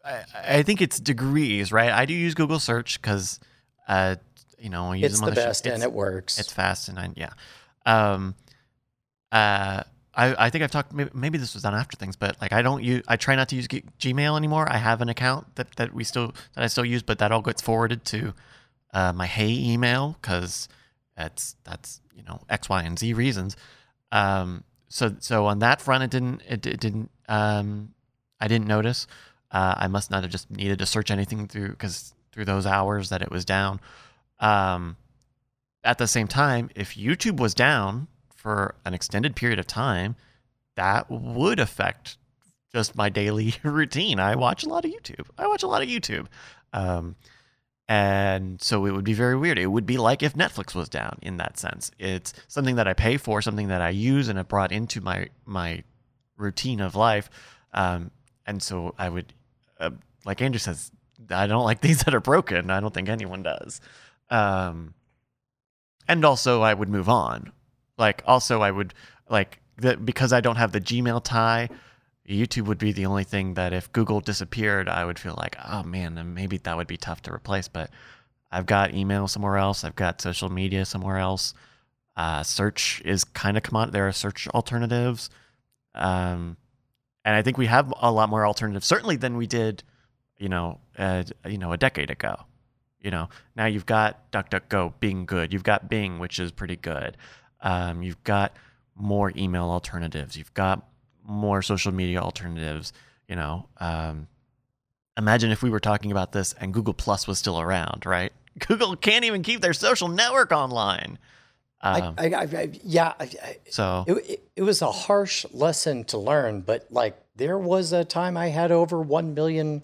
I, I think it's degrees, right? I do use Google Search because uh, you know, use it's them on the, the best and it works. It's fast and I, yeah. Um, uh, I, I think I've talked. Maybe, maybe, this was done after things, but like I don't use. I try not to use G- Gmail anymore. I have an account that that we still that I still use, but that all gets forwarded to uh, my Hey email because that's that's you know X, Y, and Z reasons. Um, so so on that front, it didn't it, it didn't um, I didn't notice. Uh, I must not have just needed to search anything through because through those hours that it was down. Um, at the same time, if YouTube was down for an extended period of time, that would affect just my daily routine. I watch a lot of YouTube. I watch a lot of YouTube. Um, and so it would be very weird. It would be like if Netflix was down in that sense. It's something that I pay for, something that I use and have brought into my my routine of life. Um, and so I would, uh, like Andrew says, I don't like things that are broken. I don't think anyone does. Um, and also, I would move on. Like, also, I would like that because I don't have the Gmail tie. YouTube would be the only thing that if Google disappeared, I would feel like, oh man, maybe that would be tough to replace. But I've got email somewhere else. I've got social media somewhere else. Uh, search is kind of commodity. There are search alternatives. Um, and I think we have a lot more alternatives, certainly than we did, you know, uh, you know, a decade ago. You know, now you've got DuckDuckGo being good. You've got Bing, which is pretty good. Um, you've got more email alternatives. You've got more social media alternatives. You know, um, imagine if we were talking about this and Google Plus was still around, right? Google can't even keep their social network online. Um, I, I, I, yeah, I, I- so it, it, it was a harsh lesson to learn, but like there was a time I had over 1 million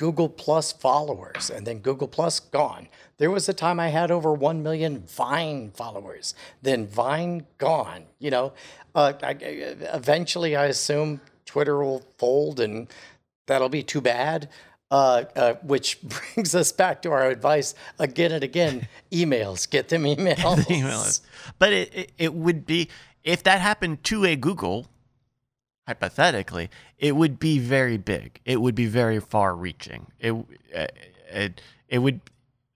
Google Plus followers and then Google Plus gone. There was a time I had over 1 million Vine followers, then Vine gone. You know, uh, I, eventually I assume Twitter will fold and that'll be too bad. Uh, uh, which brings us back to our advice again and again: emails. Get them emails. the email is. But it, it, it would be if that happened to a Google, hypothetically, it would be very big. It would be very far reaching. It uh, it it would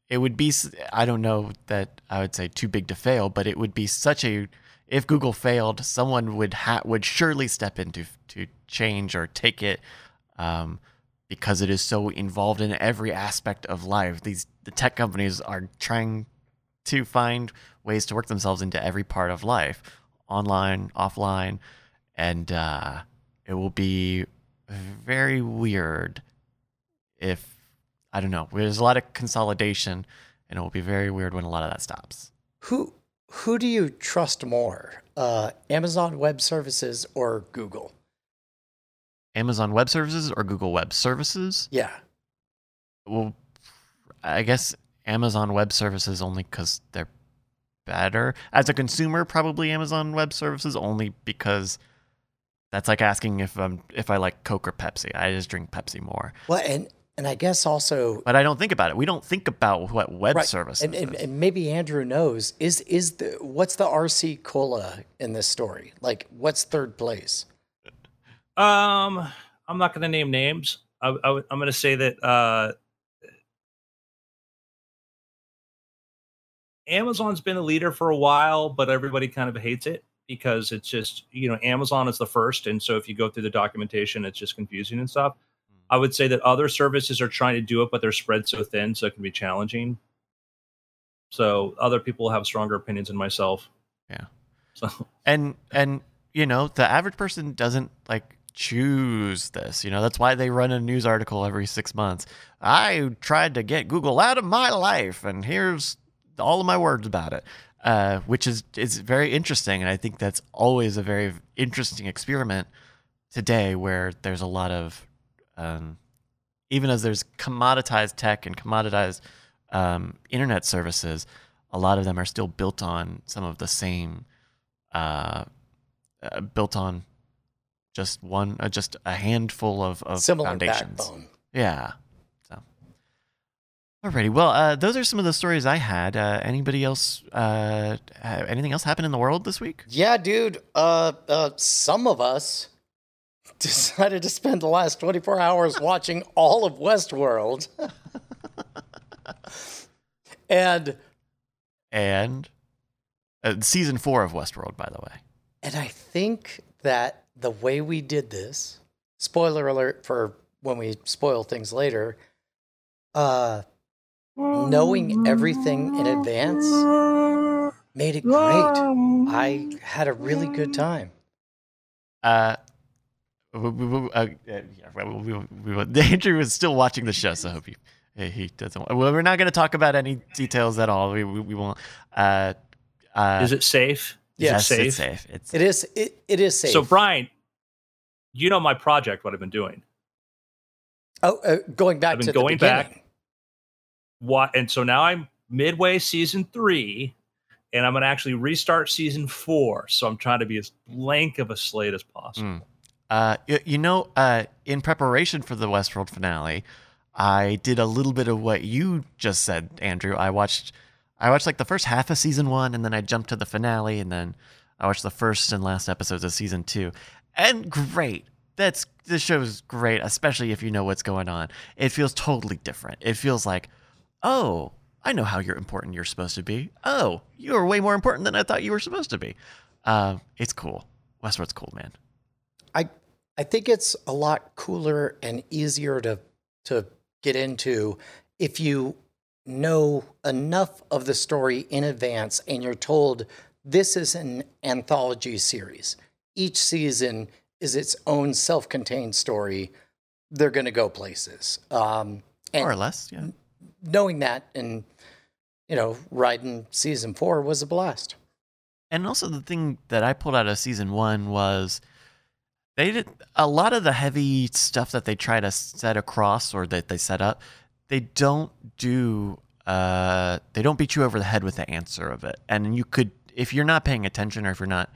it would be I don't know that I would say too big to fail, but it would be such a if Google failed, someone would ha- would surely step in to to change or take it um, because it is so involved in every aspect of life. These the tech companies are trying to find ways to work themselves into every part of life, online, offline, and uh, it will be very weird if I don't know. There's a lot of consolidation, and it will be very weird when a lot of that stops. Who who do you trust more, uh, Amazon Web Services or Google? Amazon Web Services or Google Web Services? Yeah, Well, I guess Amazon Web Services only because they're better. As a consumer, probably Amazon Web Services only because that's like asking if um if I like Coke or Pepsi. I just drink Pepsi more, well, and and I guess also but I don't think about it. We don't think about what web right, services and, and, and maybe Andrew knows is is the what's the RC cola in this story? Like, what's third place? Um, I'm not going to name names. I, I, am going to say that uh, Amazon's been a leader for a while, but everybody kind of hates it because it's just you know Amazon is the first, and so if you go through the documentation, it's just confusing and stuff. Hmm. I would say that other services are trying to do it, but they're spread so thin, so it can be challenging. So other people have stronger opinions than myself. Yeah. So and and you know the average person doesn't like choose this you know that's why they run a news article every six months i tried to get google out of my life and here's all of my words about it uh, which is is very interesting and i think that's always a very interesting experiment today where there's a lot of um, even as there's commoditized tech and commoditized um, internet services a lot of them are still built on some of the same uh, uh, built on just one, uh, just a handful of, of Similar foundations. backbone. Yeah. Alrighty. Well, uh, those are some of the stories I had. Uh, anybody else? Uh, anything else happen in the world this week? Yeah, dude. Uh, uh, some of us decided to spend the last 24 hours watching all of Westworld. and And uh, season four of Westworld, by the way. and I think that the way we did this, spoiler alert for when we spoil things later, uh knowing everything in advance made it great. I had a really good time. Uh, we, uh, Andrew is still watching the show, so I hope he he- he doesn't. Well, we're not going to talk about any details at all. We we, we won't. Uh, uh, is it safe? Is Yes, it it's safe? safe. It's It is it, it is safe. So Brian, you know my project, what I've been doing. oh, uh, going back I've been to going the back. What and so now I'm midway season three, and I'm gonna actually restart season four. So I'm trying to be as blank of a slate as possible. Mm. Uh, you, you know, uh, in preparation for the Westworld finale, I did a little bit of what you just said, Andrew. I watched I watched like the first half of season 1 and then I jumped to the finale and then I watched the first and last episodes of season 2. And great. That's this show is great, especially if you know what's going on. It feels totally different. It feels like, "Oh, I know how you're important you're supposed to be. Oh, you're way more important than I thought you were supposed to be." Uh, it's cool. Westworld's cool, man. I I think it's a lot cooler and easier to to get into if you know enough of the story in advance and you're told this is an anthology series. Each season is its own self-contained story. They're going to go places. Um, and More or less, yeah. Knowing that and you know riding season four was a blast. And also the thing that I pulled out of season one was they did a lot of the heavy stuff that they try to set across or that they set up. They don't do. Uh, they don't beat you over the head with the answer of it. And you could, if you're not paying attention, or if you're not,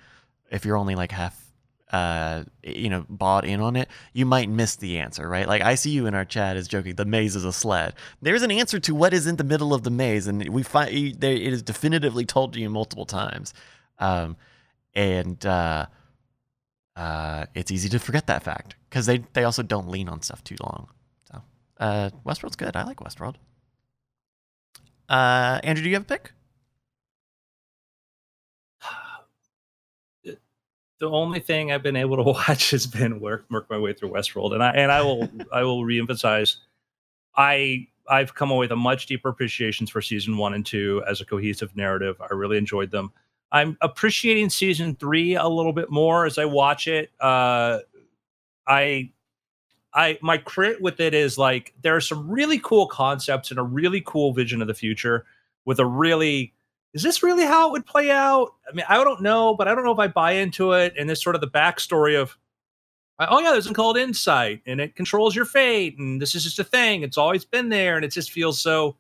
if you're only like half, uh, you know, bought in on it, you might miss the answer, right? Like I see you in our chat is joking. The maze is a sled. There's an answer to what is in the middle of the maze, and we find it is definitively told to you multiple times. Um, and uh, uh, it's easy to forget that fact because they they also don't lean on stuff too long. So uh, Westworld's good. I like Westworld. Uh, Andrew, do you have a pick? The only thing I've been able to watch has been work work my way through Westworld, and I and I will I will reemphasize, I I've come away with a much deeper appreciations for season one and two as a cohesive narrative. I really enjoyed them. I'm appreciating season three a little bit more as I watch it. Uh, I I my crit with it is like there are some really cool concepts and a really cool vision of the future with a really is this really how it would play out? I mean, I don't know, but I don't know if I buy into it. And this sort of the backstory of, oh yeah, there's something called insight, and it controls your fate, and this is just a thing. It's always been there, and it just feels so.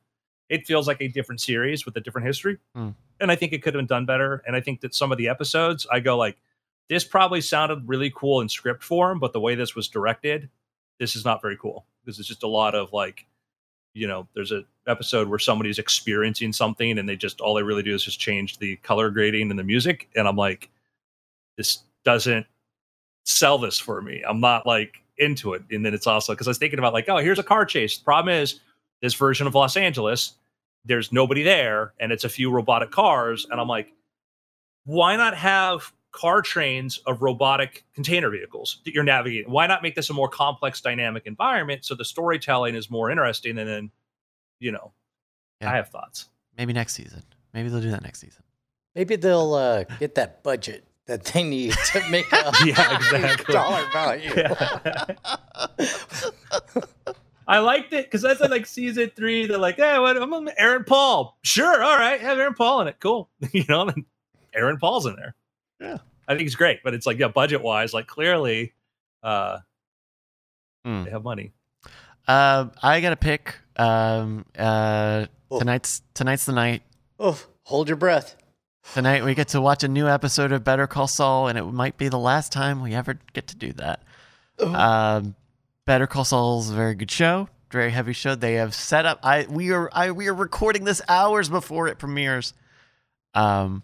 It feels like a different series with a different history, Hmm. and I think it could have been done better. And I think that some of the episodes, I go like, this probably sounded really cool in script form, but the way this was directed, this is not very cool. This is just a lot of like you know there's a episode where somebody's experiencing something and they just all they really do is just change the color grading and the music. And i'm like this doesn't sell this for me. I'm not like into it. And then it's also because i was thinking about like oh here's a car chase. The problem is this version of los angeles there's nobody there and it's a few robotic cars. And i'm like why not have car trains of robotic container vehicles that you're navigating. Why not make this a more complex, dynamic environment so the storytelling is more interesting? And then, you know, Yeah. I have thoughts. Maybe next season. Maybe they'll do that next season. Maybe they'll uh, get that budget that they need to make a Yeah, exactly. dollar value. I liked it because that's like season three. They're like, "Yeah, what? I'm Aaron Paul. Sure, all right, have Aaron Paul in it. Cool, you know." And Aaron Paul's in there. Yeah. I think it's great, but it's like, yeah, budget wise, like clearly, uh, Hmm. they have money. Uh, I got to pick. Um, uh, Oh. tonight's tonight's the night. Oh, hold your breath. Tonight we get to watch a new episode of Better Call Saul, and it might be the last time we ever get to do that. Oh. Um, Better Call Saul's a very good show, very heavy show. They have set up. I we are I we are recording this hours before it premieres. Um,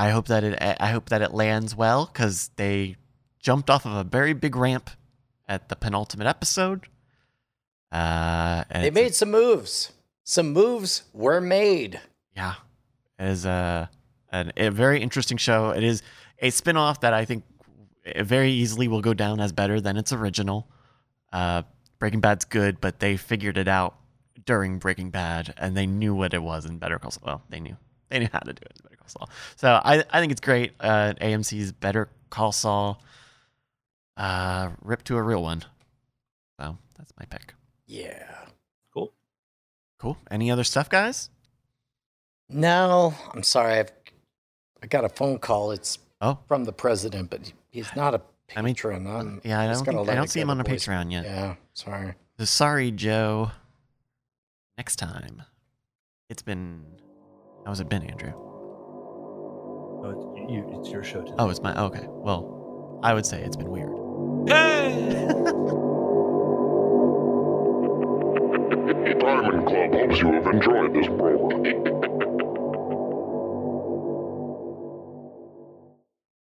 I hope that it I hope that it lands well because they jumped off of a very big ramp at the penultimate episode. Uh, and They made some moves. Some moves were made. yeah, it is a, an, a very interesting show. It is a spin-off that I think very easily will go down as better than its original. Uh, Breaking Bad's good, but they figured it out during Breaking Bad, and they knew what it was in Better Call Saul. Well, they knew they knew how to do it in Better Call Saul. So I I think it's great. Uh, AMC's Better Call Saul, uh, ripped to a real one. So that's my pick. Yeah. Cool. Cool. Any other stuff, guys? No, I'm sorry. I've I got a phone call. It's Oh. from the president, but he's not a mean, patron. I'm Yeah, I just don't gonna think, I don't see him on a Patreon yet. Yeah, sorry. So sorry, Joe. Next time. It's been. How's it been, Andrew? Oh, it's, you, it's your show. Today. Oh, it's my. Okay. Well, I would say it's been weird. Diamond Club hopes you have enjoyed this program.